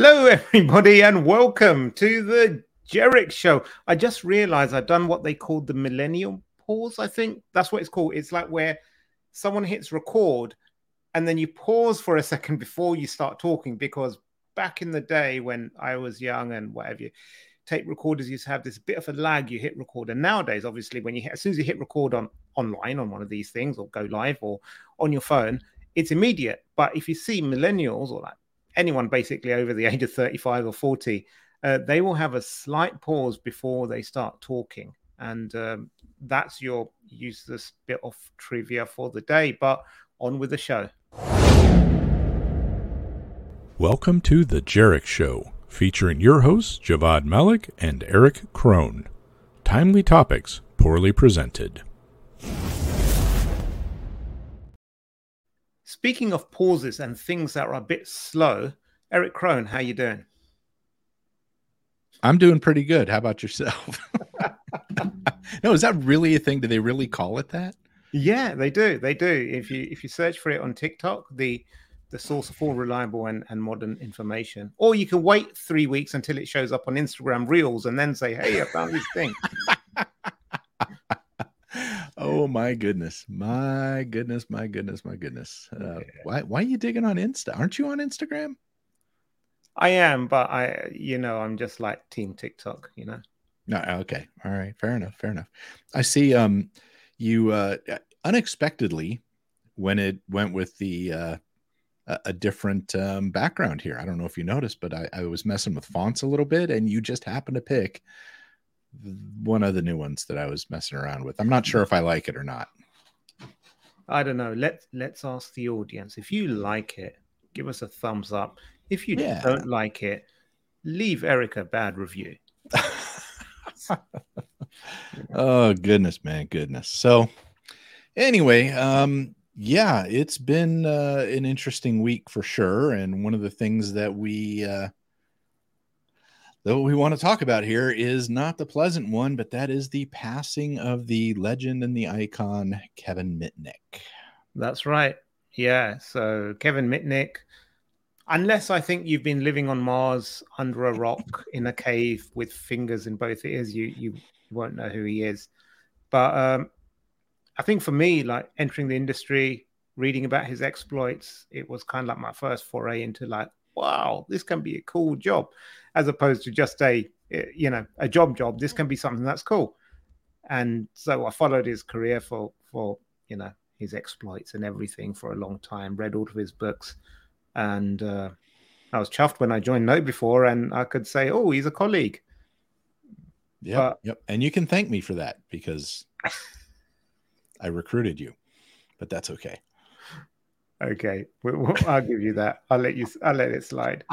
Hello, everybody, and welcome to the Jerich Show. I just realized I've done what they called the millennial pause. I think that's what it's called. It's like where someone hits record and then you pause for a second before you start talking. Because back in the day when I was young and whatever, you, tape recorders used to have this bit of a lag. You hit record, and nowadays, obviously, when you hit, as soon as you hit record on online on one of these things or go live or on your phone, it's immediate. But if you see millennials or like anyone basically over the age of 35 or 40, uh, they will have a slight pause before they start talking. And um, that's your useless bit of trivia for the day. But on with the show. Welcome to The Jerich Show, featuring your hosts, Javvad Malik and Erich Kron. Timely topics, poorly presented. Speaking of pauses and things that are a bit slow, Erich Kron, how you doing? I'm doing pretty good. How about yourself? no, is that really a thing? Do they really call it that? Yeah, they do. They do. If you if you search for it on TikTok, the the source of all reliable and, and modern information. Or you can wait three weeks until it shows up on Instagram Reels and then say, Hey, I found this thing. Oh my goodness, my goodness, my goodness, my goodness. Uh, why why are you digging on Insta? Aren't you on Instagram? I am, but I, you know, I'm just like Team TikTok, you know. No, okay, all right, fair enough, fair enough. I see. Um, you uh, unexpectedly when it went with the uh, a different um, background here. I don't know if you noticed, but I, I was messing with fonts a little bit, and you just happened to pick one of the new ones that I was messing around with. I'm not sure if I like it or not. I don't know. Let's let's ask the audience. If you like it, give us a thumbs up. If you yeah. don't like it, leave Erich a bad review. oh goodness, man, goodness. So anyway, um, yeah, it's been uh, an interesting week for sure, and one of the things that we uh, that we want to talk about here is not the pleasant one, but that is the passing of the legend and the icon Kevin Mitnick. That's right. Yeah. So Kevin Mitnick, unless I think you've been living on Mars under a rock in a cave with fingers in both ears, you you won't know who he is. But um, I think for me, like entering the industry, reading about his exploits, it was kind of like my first foray into like, wow, this can be a cool job as opposed to just a eh, you know a job job. This can be something that's cool. And so I followed his career for for you know his exploits and everything for a long time. Read all of his books, and uh, I was chuffed when I joined KnowBe4, and I could say, "Oh, he's a colleague." Yeah, yep. And you can thank me for that because I recruited you, but that's okay. Okay, I'll give you that. I'll let you. I'll let it slide.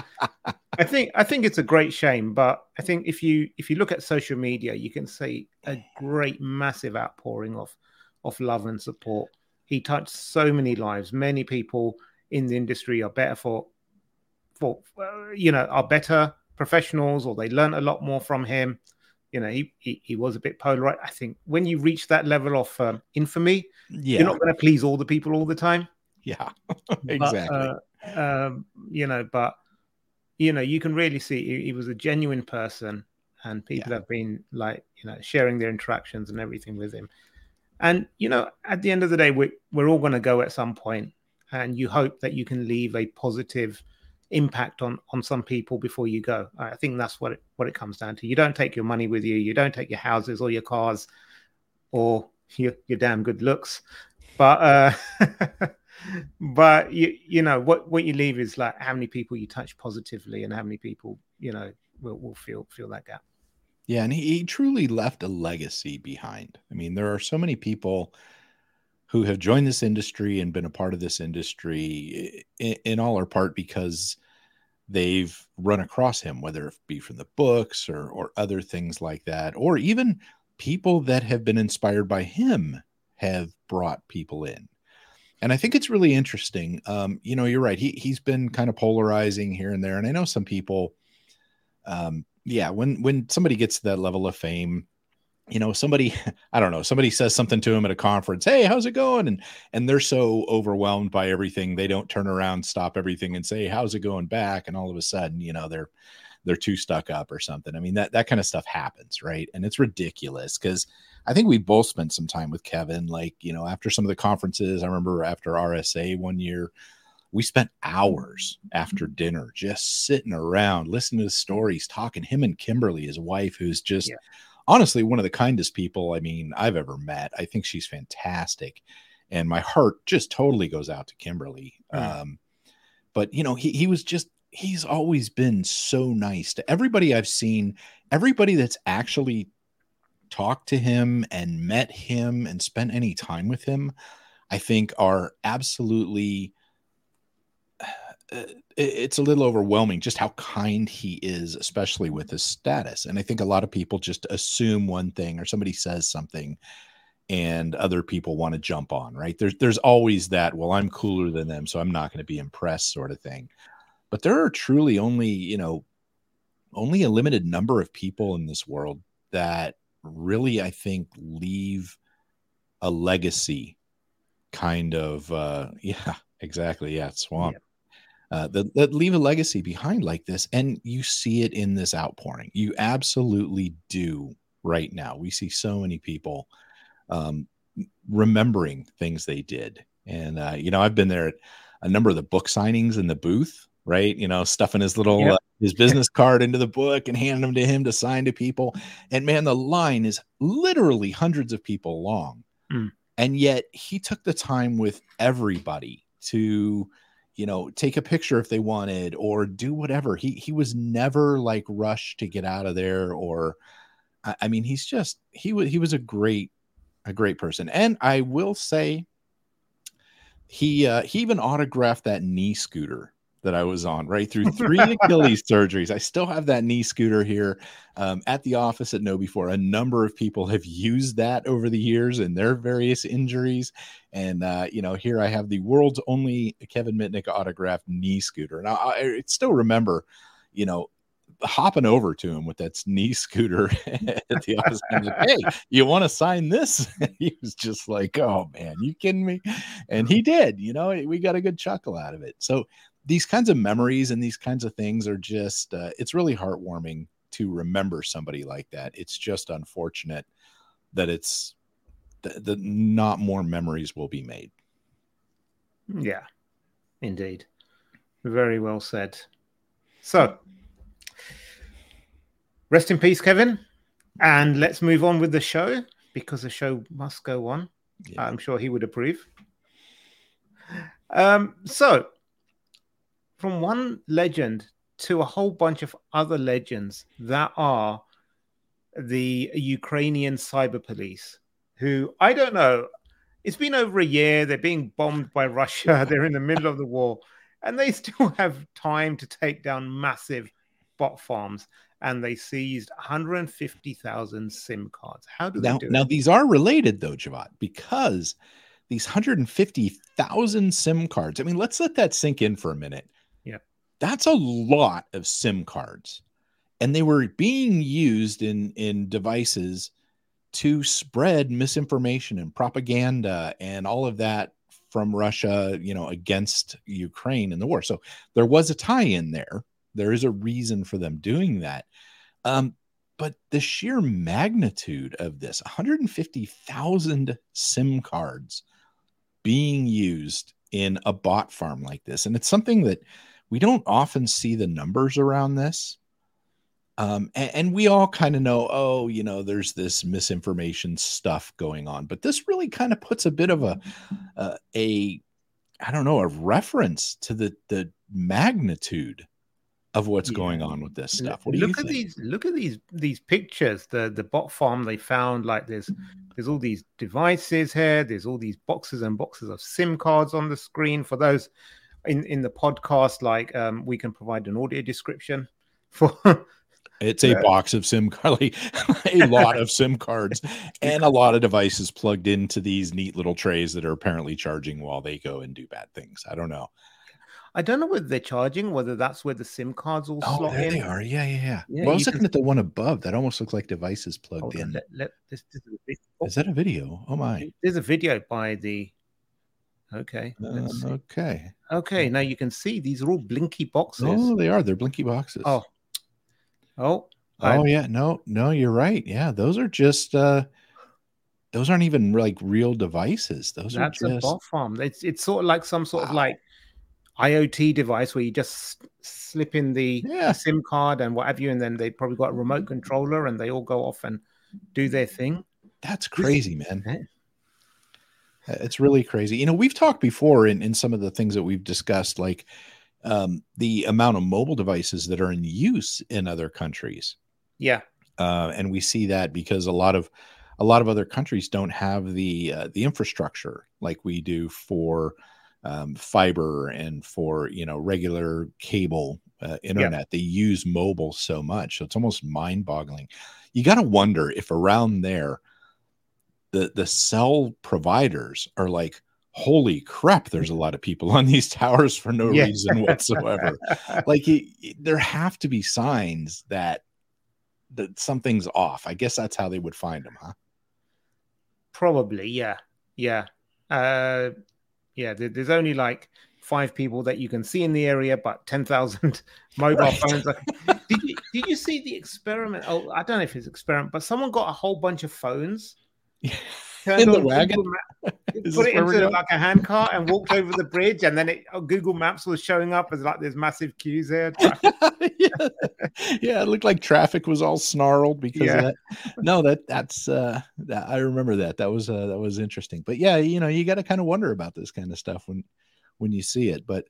I think. I think it's a great shame, but I think if you if you look at social media, you can see a great, massive outpouring of of love and support. He touched so many lives. Many people in the industry are better for for uh, you know are better professionals, or they learn a lot more from him. You know, he, he, he was a bit polarized. I think when you reach that level of um, infamy, yeah. you're not going to please all the people all the time. Yeah, exactly. But, uh, um, you know, but you know, you can really see he, he was a genuine person, and people yeah. have been like, you know, sharing their interactions and everything with him. And you know, at the end of the day, we we're all going to go at some point, and you hope that you can leave a positive impact on on some people before you go. I think that's what it what it comes down to. You don't take your money with you. You don't take your houses or your cars, or your your damn good looks. But uh, but you you know what what you leave is like how many people you touch positively and how many people you know will, will feel feel that gap. Yeah and he, he truly left a legacy behind. I mean there are so many people who have joined this industry and been a part of this industry in, in all or part because they've run across him whether it be from the books or or other things like that or even people that have been inspired by him have brought people in and I think it's really interesting. Um, you know, you're right. He he's been kind of polarizing here and there, and I know some people. Um, yeah, when when somebody gets to that level of fame, you know somebody i don't know somebody says something to him at a conference hey how's it going and and they're so overwhelmed by everything they don't turn around stop everything and say how's it going back and all of a sudden you know they're they're too stuck up or something i mean that that kind of stuff happens right and it's ridiculous because i think we both spent some time with kevin like you know after some of the conferences i remember after rsa one year we spent hours after dinner just sitting around listening to the stories talking him and kimberly his wife who's just yeah honestly one of the kindest people I mean I've ever met. I think she's fantastic, and my heart just totally goes out to Kimberly. Mm. Um, but you know, he he was just he's always been so nice to everybody I've seen. Everybody that's actually talked to him and met him and spent any time with him, I think are absolutely uh, it's a little overwhelming just how kind he is, especially with his status. And I think a lot of people just assume one thing or somebody says something and other people want to jump on, right? There's there's always that, well, I'm cooler than them, so I'm not going to be impressed sort of thing. But there are truly only, you know, only a limited number of people in this world that really, I think, leave a legacy kind of uh yeah, exactly. Yeah, swamp. Yeah uh, that, that leave a legacy behind like this. And you see it in this outpouring. You absolutely do right now. We see so many people um, remembering things they did. And, uh, you know, I've been there at a number of the book signings in the booth, right? You know, stuffing his little, yep. uh, his business card into the book and handing them to him to sign to people. And man, the line is literally hundreds of people long. Mm. And yet he took the time with everybody to, you know take a picture if they wanted or do whatever he he was never like rushed to get out of there or I, I mean he's just he was he was a great a great person and i will say he uh he even autographed that knee scooter that I was on right through three Achilles surgeries. I still have that knee scooter here um, at the office at KnowBe4. A number of people have used that over the years in their various injuries. And, uh, you know, here I have the world's only Kevin Mitnick autographed knee scooter. And I, I still remember, you know, hopping over to him with that knee scooter at the office. And like, hey, you want to sign this? he was just like, oh man, you kidding me? And he did, you know, we got a good chuckle out of it. So these kinds of memories and these kinds of things are just uh, it's really heartwarming to remember somebody like that. It's just unfortunate that it's that not more memories will be made. Yeah indeed. Very well said. So rest in peace kevin and let's move on with the show because the show must go on. Yeah. i'm sure he would approve. Um so from one legend to a whole bunch of other legends that are the Ukrainian cyber police, who I don't know. It's been over a year. They're being bombed by Russia. They're in the middle of the war, and they still have time to take down massive bot farms. And they seized 150,000 SIM cards. How do now, they do Now, these are related, though, Javvad, because these 150,000 SIM cards. I mean, let's let that sink in for a minute. That's a lot of SIM cards. And they were being used in, in devices to spread misinformation and propaganda and all of that from Russia, you know, against Ukraine in the war. So there was a tie in there. There is a reason for them doing that. Um, but the sheer magnitude of this 150,000 SIM cards being used in a bot farm like this. And it's something that we don't often see the numbers around this. Um, and, and, we all kind of know, oh, you know, there's this misinformation stuff going on, but this really kind of puts a bit of a, uh, a, I don't know, a reference to the the magnitude of what's yeah. going on with this stuff. What do look you at these? Look at these these pictures. The the bot farm they found. Like there's there's all these devices here. There's all these boxes and boxes of SIM cards on the screen for those in in the podcast, like um, we can provide an audio description for. It's a box of SIM cards, like a lot of SIM cards, and a lot of devices plugged into these neat little trays that are apparently charging while they go and do bad things. I don't know. I don't know whether they're charging, whether that's where the SIM cards all Oh, slot there in. they are. Yeah, yeah, yeah. Yeah, well, I was looking can- at the one above. That almost looks like devices plugged Hold on, in. let, let, this, this is oh, Is that a video? Oh my. there's a video by the. Okay. Uh, okay. Okay. Now you can see these are all blinky boxes. Oh, they are. They're blinky boxes. Oh. Oh. I- Oh yeah, no, no, you're right. Yeah, those are just uh those aren't even like real devices. Those That's are a just bot farm. It's it's sort of like some sort of like IoT device where you just slip in the Yeah. SIM card and what have you, and then they probably got a remote controller and they all go off and do their thing. that's crazy, man. Yeah. Uh, It's really crazy. You know, we've talked before in, in some of the things that we've discussed, like um, the amount of mobile devices that are in use in other countries. Yeah, uh, and we see that because a lot of a lot of other countries don't have the uh, the infrastructure like we do for um, fiber and for you know regular cable uh, internet. They use mobile so much, so it's almost mind boggling. You got to wonder if around there, the the cell providers are like. Holy crap! There's a lot of people on these towers for no Yeah. reason whatsoever like it, it- there have to be signs that that something's off. I guess that's how they would find them, huh? probably. Yeah, yeah, uh, yeah. There, there's only like five people that you can see in the area, but ten thousand mobile Right. phones. Are... did you did you see the experiment? Oh, I don't know if it's experiment, but someone got a whole bunch of phones. Turned In the on wagon? Ma- put it into like a handcart and walked over the bridge, and then it, oh, Google Maps was showing up as like there's massive queues there. yeah. yeah, it looked like traffic was all snarled because Yeah. of that. No, that that's uh that, I remember that. That was uh that was interesting. But yeah, you know, you got to kind of wonder about this kind of stuff when when you see it. But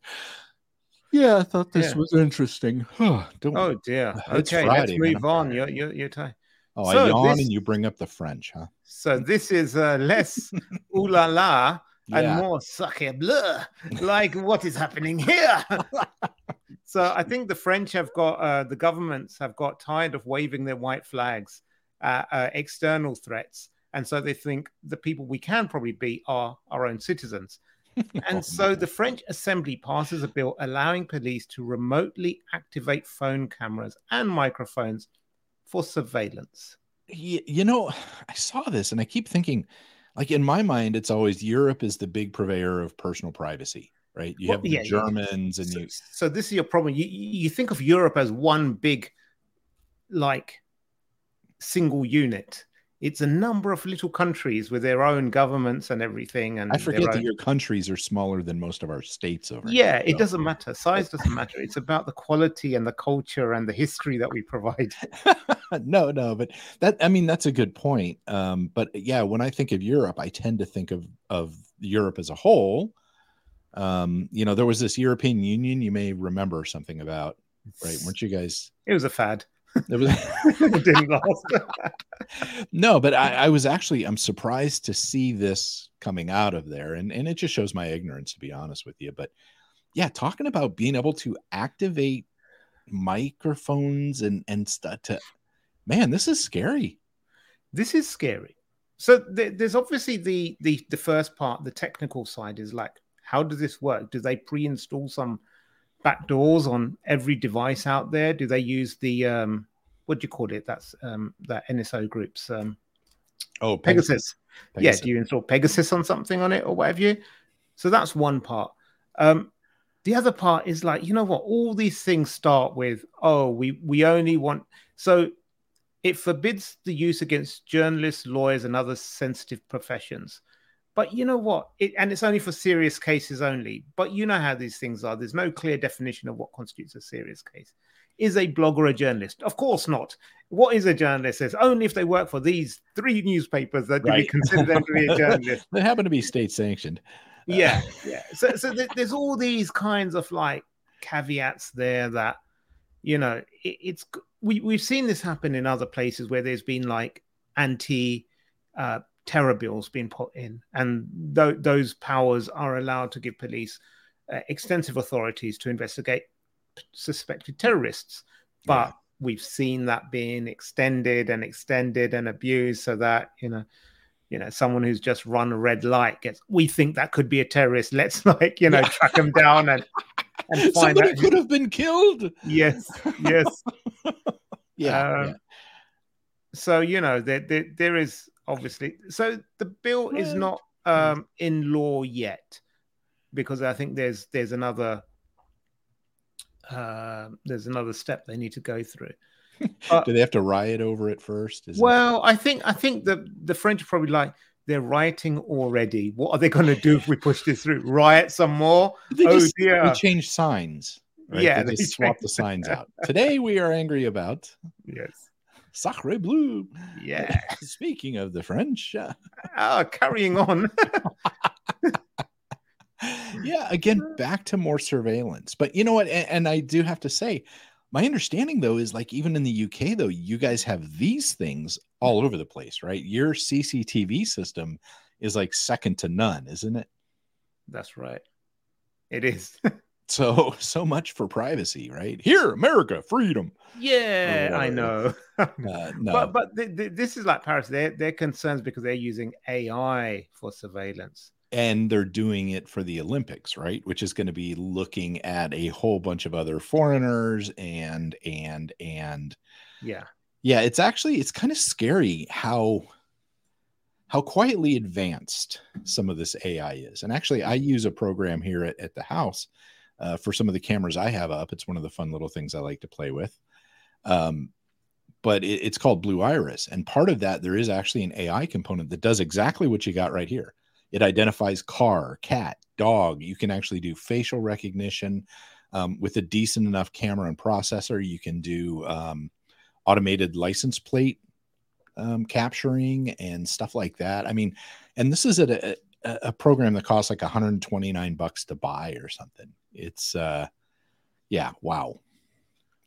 yeah, I thought this Yeah. was interesting. Don't Oh dear. Okay, let's Friday, man. move on. You're you're you're tired. Oh, so I yawn this- and you bring up the French, huh? So this is uh, less ooh la la and Yeah. more sacre bleu. Like what is happening here? so I think the French have got uh, the governments have got tired of waving their white flags at uh, external threats, and so they think the people we can probably beat are our own citizens. And Oh, so my. the French Assembly passes a bill allowing police to remotely activate phone cameras and microphones for surveillance. You know, I saw this and I keep thinking, like in my mind, it's always Europe is the big purveyor of personal privacy, right? You Well, have the yeah, yeah. Germans and so, you, so this is your problem. You you think of Europe as one big, like, single unit. It's a number of little countries with their own governments and everything. And I their forget that own- your countries are smaller than most of our states over. here, Yeah, it so. doesn't matter. Size doesn't matter. It's about the quality and the culture and the history that we provide. no, no, but that I mean that's a good point. Um, but yeah, when I think of Europe, I tend to think of of Europe as a whole. Um, you know, there was this European Union you may remember something about, right? Weren't you guys? It was a fad. It was it didn't last. no, but I, I was actually I'm surprised to see this coming out of there, and and it just shows my ignorance to be honest with you. But yeah, talking about being able to activate microphones and and stuff to man, this is scary. this is scary. So th- there's obviously the, the the first part, the technical side is like, how does this work? Do they pre-install some backdoors on every device out there? Do they use the um, what do you call it? That's um, that NSO groups um, Oh, Pegasus. Yeah, Pegasus. do you install Pegasus on something on it or whatever you? So that's one part. Um, the other part is like, you know what? All these things start with, oh, we we only want so it forbids the use against journalists, lawyers, and other sensitive professions. But you know what? It, and it's only for serious cases only. But you know how these things are. There's no clear definition of what constitutes a serious case. Is a blogger a journalist? Of course not. What is a journalist? It's only if they work for these three newspapers that do we consider them to be a journalist. They happen to be state sanctioned. yeah, yeah. So, so there's all these kinds of like caveats there that you know it, it's we we've seen this happen in other places where there's been like anti uh, terror bills being put in, and th- those powers are allowed to give police uh, extensive authorities to investigate suspected terrorists. But Yeah. we've seen that being extended and extended and abused, so that you know you know someone who's just run a red light gets we think that could be a terrorist let's like you know track them down and and find Somebody out. could have been killed. Yes, yes. Yeah. Um, So you know there, there there is obviously so the bill is not um in law yet because I think there's there's another uh, there's another step they need to go through. yeah. Do they have to riot over it first? Is it- Well, I think I think the the French are probably like they're rioting already. What are they going to do if we push this through? Riot some more? they oh just dear. they change signs. Right? Yeah, they they just swap the signs out. Today we are angry about Yes. Sacre Bleu. Yeah. Speaking of the French, uh, Ah, carrying on. yeah, again, back to more surveillance. But you know what? And, and I do have to say, my understanding though is like even in the UK though, you guys have these things all over the place, right? Your CCTV system is like second to none, isn't it? That's right. It is. So so much for privacy, right? Here, America, freedom. yeah, I know. Uh, no, But but th- th- this is like Paris. They're they're concerns because they're using AI for surveillance. And they're doing it for the Olympics, right? Which is going to be looking at a whole bunch of other foreigners and and and Yeah. yeah, it's actually it's kind of scary how how quietly advanced some of this AI is. And actually, I use a program here at, at the house uh, for some of the cameras I have up. It's one of the fun little things I like to play with. Um, but it, it's called Blue Iris, and part of that there is actually an AI component that does exactly what you got right here. It identifies car, cat, dog. You can actually do facial recognition um, with a decent enough camera and processor. You can do um, automated license plate um, capturing and stuff like that. I mean, and this is a, a, a program that costs like 129 bucks to buy or something. It's uh, yeah, wow.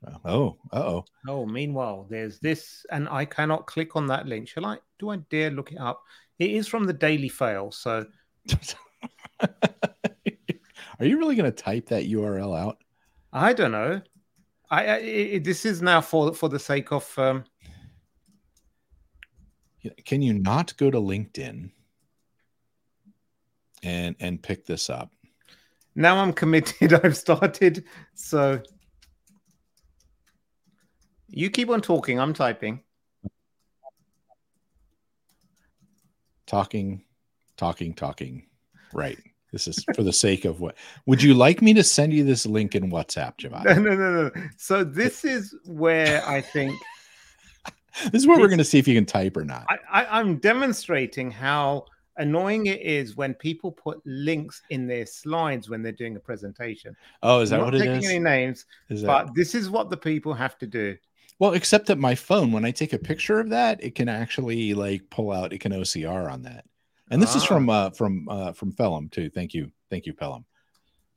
Uh, oh, uh-oh. Oh, meanwhile, there's this, and I cannot click on that link. Shall I? Do I dare look it up? It is from the Daily Fail. So Are you really going to type that URL out? I don't know. I, I it, this is now for for the sake of um, Can you not go to LinkedIn and and pick this up? now I'm committed. I've started. So you keep on talking. I'm typing. Talking, talking, talking. Right. This is for the sake of what? Would you like me to send you this link in WhatsApp, No, Javon? no, no, no. So this is where I think This is where we're going to see if you can type or not. I, I, I'm demonstrating how annoying it is when people put links in their slides when they're doing a presentation. Oh, is that I'm what not it taking is? any names, Is that but this is what the people have to do. Well? Except that my phone, when I take a picture of that, it can actually like pull out. It can OCR on that. And this is Ah. from uh, from uh, from Pelham too. Thank you, thank you, Pelham,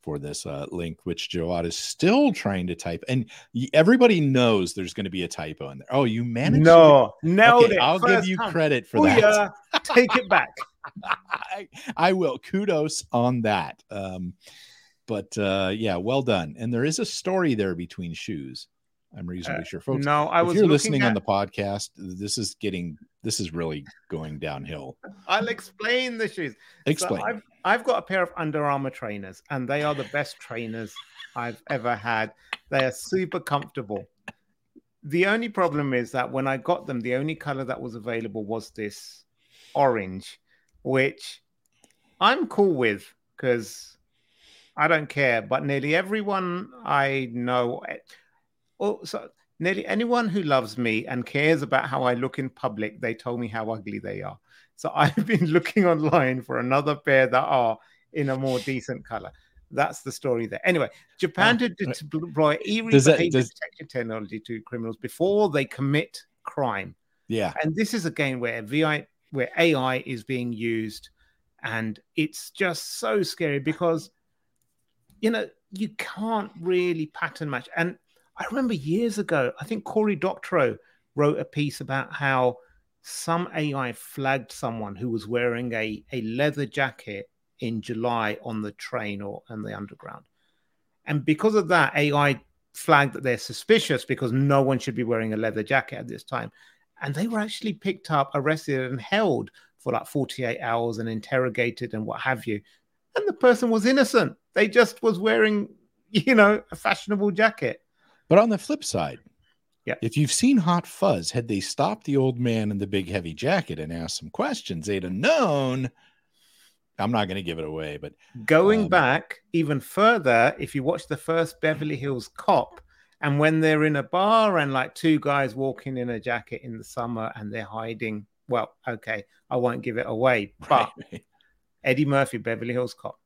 for this uh, link, which Javvad is still trying to type. And everybody knows there's going to be a typo in there. Oh, you managed. No, to nailed okay. I'll give you time. credit for that. Booyah. Take it back. I, I will. Kudos on that. Um, but uh, yeah, well done. And there is a story there between shoes. I'm uh, reasonably sure, folks. No, I was. if you're listening at, on the podcast, this is getting this is really going downhill. I'll explain the shoes. So Explain. I've, I've got a pair of Under Armour trainers, and they are the best trainers I've ever had. They are super comfortable. The only problem is that when I got them, the only color that was available was this orange, which I'm cool with because I don't care. But nearly everyone I know, well, so nearly anyone who loves me and cares about how I look in public, they told me how ugly they are. So I've been looking online for another pair that are in a more decent color. That's the story there. Anyway, Japan Ah, did deploy eerie Does that- does- detection technology to criminals before they commit crime. yeah. And this is again where VI, where AI is being used, and it's just so scary because, you know, you can't really pattern match. And I remember years ago, I think Cory Doctorow wrote a piece about how some AI flagged someone who was wearing a, a leather jacket in July on the train or on the underground. And because of that, AI flagged that they're suspicious because no one should be wearing a leather jacket at this time. And they were actually picked up, arrested, and held for like 48 hours and interrogated and what have you. And the person was innocent. They just was wearing, you know, a fashionable jacket. But on the flip side, yeah. If you've seen Hot Fuzz, had they stopped the old man in the big heavy jacket and asked some questions, they'd have known. I'm not going to give it away, but going um, back even further, if you watch the first Beverly Hills Cop, and when they're in a bar and like two guys walking in a jacket in the summer and they're hiding, well, okay, I won't give it away, but right. Eddie Murphy, Beverly Hills Cop.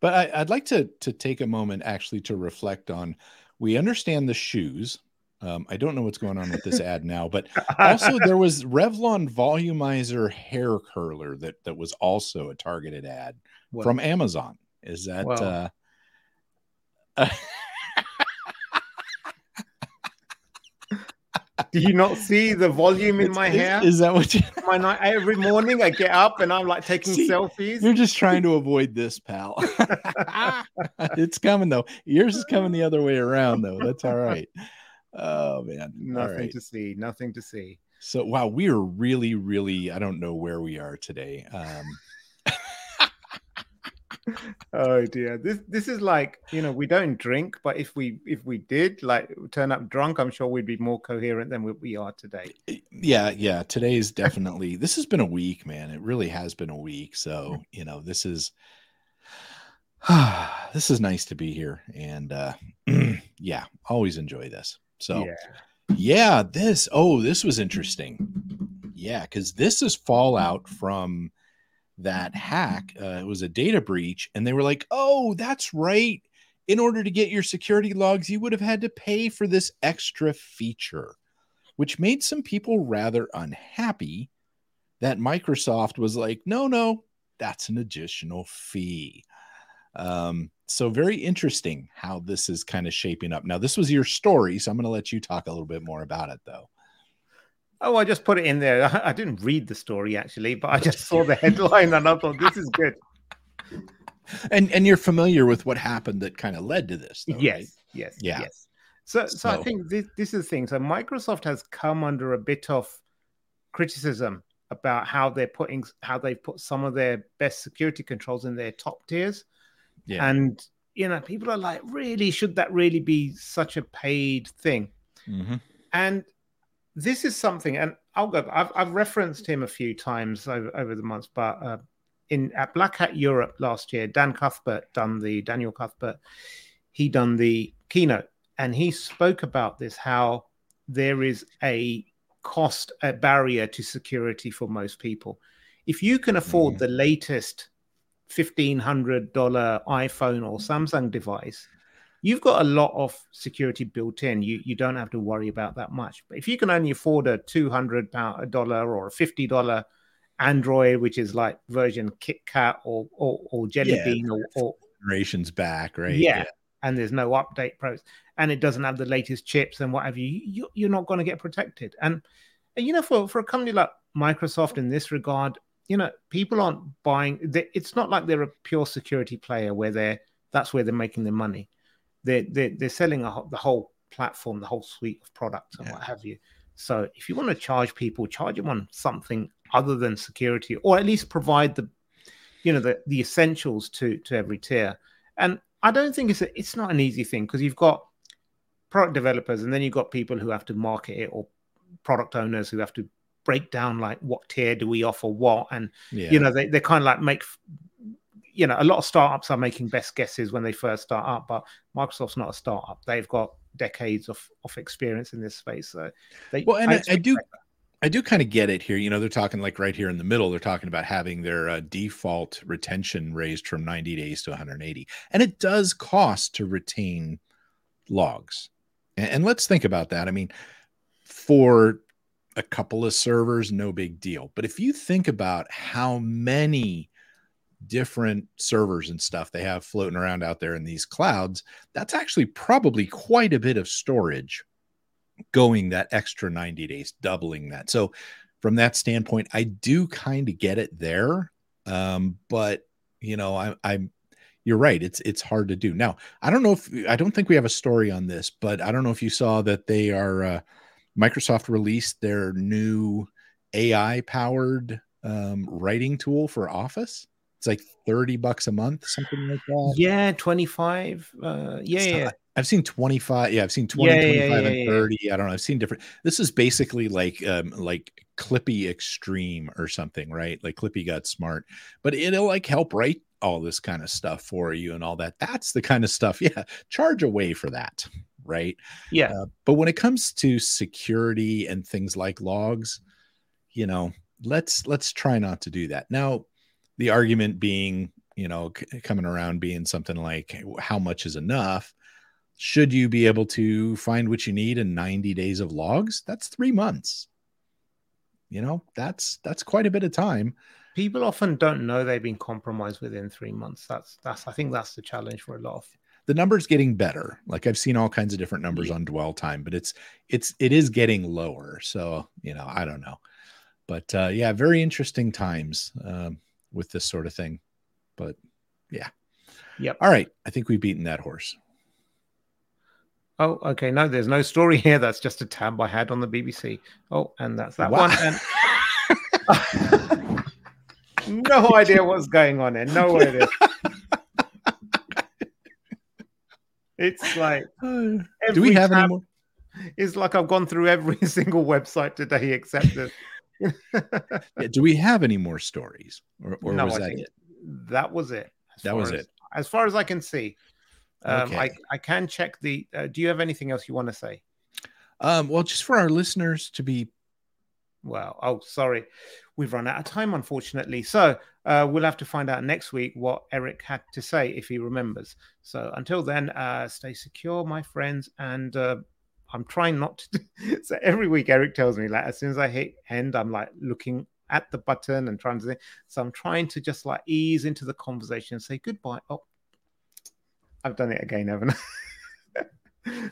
But I, I'd like to to take a moment actually to reflect on. We understand the shoes. Um, I don't know what's going on with this ad now, but also there was Revlon Volumizer hair curler that that was also a targeted ad Well, from Amazon. Is that uh, Do you not see the volume in is- my is- hair? Is that what you? my night every morning I get up and I'm like taking See, selfies. You're just trying to avoid this, pal. it's coming though. Yours is coming the other way around though. That's all right. Oh man. Nothing right. to see, nothing to see. So wow, we are really, really. I don't know where we are today. Um, Oh dear. This this is like, you know, we don't drink, but if we if we did like turn up drunk, I'm sure we'd be more coherent than we, we are today. yeah, yeah. Today is definitely. This has been a week, man. It really has been a week. So you know, this is. this is nice to be here, and uh, yeah, always enjoy this. So yeah. Yeah, this. Oh, this was interesting. Yeah, because this is fallout from that hack. Uh, it was a data breach, and they were like, "Oh, that's right. In order to get your security logs, you would have had to pay for this extra feature," which made some people rather unhappy. That Microsoft was like, "No, no, that's an additional fee." Um, so very interesting how this is kind of shaping up. Now, this was your story, so I'm going to let you talk a little bit more about it, though. Oh, I just put it in there. I, I didn't read the story actually, but I just saw the headline and I thought this is good. And and you're familiar with what happened that kind of led to this, though, yes, right? yes, Yeah. yes. So, so, I think this, this is the thing. So Microsoft has come under a bit of criticism about how they're putting how they've put some of their best security controls in their top tiers, Yeah. and you know people are like, really, should that really be such a paid thing? Mhm. And this is something, and I'll go. I've, I've referenced him a few times over, over the months, but uh, in at Black Hat Europe last year, Dan Cuthbert done the Daniel Cuthbert. He done the keynote, and he spoke about this how there is a cost a barrier to security for most people. If you can afford Mhm. the latest fifteen hundred dollar iPhone or Samsung device, you've got a lot of security built in. You you don't have to worry about that much. But if you can only afford a two hundred pound a dollar or a fifty dollar Android, which is like version KitKat or or, or Jelly Yeah. Bean or, or Generations back, right? yeah. and there's no update pros and it doesn't have the latest chips and what have you, you you're not going to get protected and, and you know for for a company like microsoft in this regard you know people aren't buying they, it's not like they're a pure security player where they're that's where they're making their money they're they're, they're selling a, the whole platform the whole suite of products and Yeah. what have you so if you want to charge people charge them on something other than security or at least provide the you know the the essentials to to every tier and I don't think it's a, it's not an easy thing because you've got product developers and then you've got people who have to market it or product owners who have to break down like what tier do we offer what and Yeah. you know they, they kind of like make you know a lot of startups are making best guesses when they first start up but microsoft's not a startup they've got decades of, of experience in this space so they Well, and I, I expect do, that. I do kind of get it here. You know, they're talking like right here in the middle. They're talking about having their uh, default retention raised from 90 days to 180, and it does cost to retain logs. And, and let's think about that. I mean, for a couple of servers, no big deal. But if you think about how many different servers and stuff they have floating around out there in these clouds, that's actually probably quite a bit of storage going that extra 90 days, doubling that. So, from that standpoint, I do kind of get it there. Um, but you know, I, I'm you're right. It's it's hard to do. Now, I don't know if I don't think we have a story on this, but I don't know if you saw that they are uh, Microsoft released their new AI powered um, writing tool for Office. It's like 30 bucks a month, something like that. Yeah, 25. Uh, yeah, yeah. I've seen 25. Yeah, I've seen 20, Yeah, yeah, 25, yeah, and yeah. 30. I don't know. I've seen different. This is basically like um like Clippy Extreme or something, right? Like Clippy got smart, but it'll like help write all this kind of stuff for you and all that. That's the kind of stuff. Yeah, charge away for that, right? Yeah. Uh, but when it comes to security and things like logs, you know, let's let's try not to do that. Now, the argument being, you know, c- coming around being something like how much is enough? Should you be able to find what you need in 90 days of logs? That's 3 months. You know, that's that's quite a bit of time. People often don't know they've been compromised within three months. That's that's I think that's the challenge for a lot of the number's getting better. Like I've seen all kinds of different numbers on dwell time, but it's it's it is getting lower. So you know, I don't know, but uh, yeah, very interesting times um, with this sort of thing. But yeah, Yep. All right, I think we've beaten that horse. Oh, okay. No, there's no story here. That's just a tab I had on the BBC. Oh, and that's that Wow. one. And no idea what's going on there. No idea. it's like Do we have any more? It's like I've gone through every single website today except the. Yeah, do we have any more stories, or, or no, was I that it? that was it. That was as- it. As far as I can see, um, I Okay. I can check the. Uh, do you have anything else you want to say? Um, well, just for our listeners to be Well, oh, sorry. We've run out of time, unfortunately. So uh, we'll have to find out next week what Erich had to say if he remembers. So until then, uh, stay secure, my friends. And uh, I'm trying not to. Do... so every week, Erich tells me, like, as soon as I hit end, I'm like looking at the button and trying to. So I'm trying to just like ease into the conversation and say goodbye. Oh, I've done it again, I? goodbye.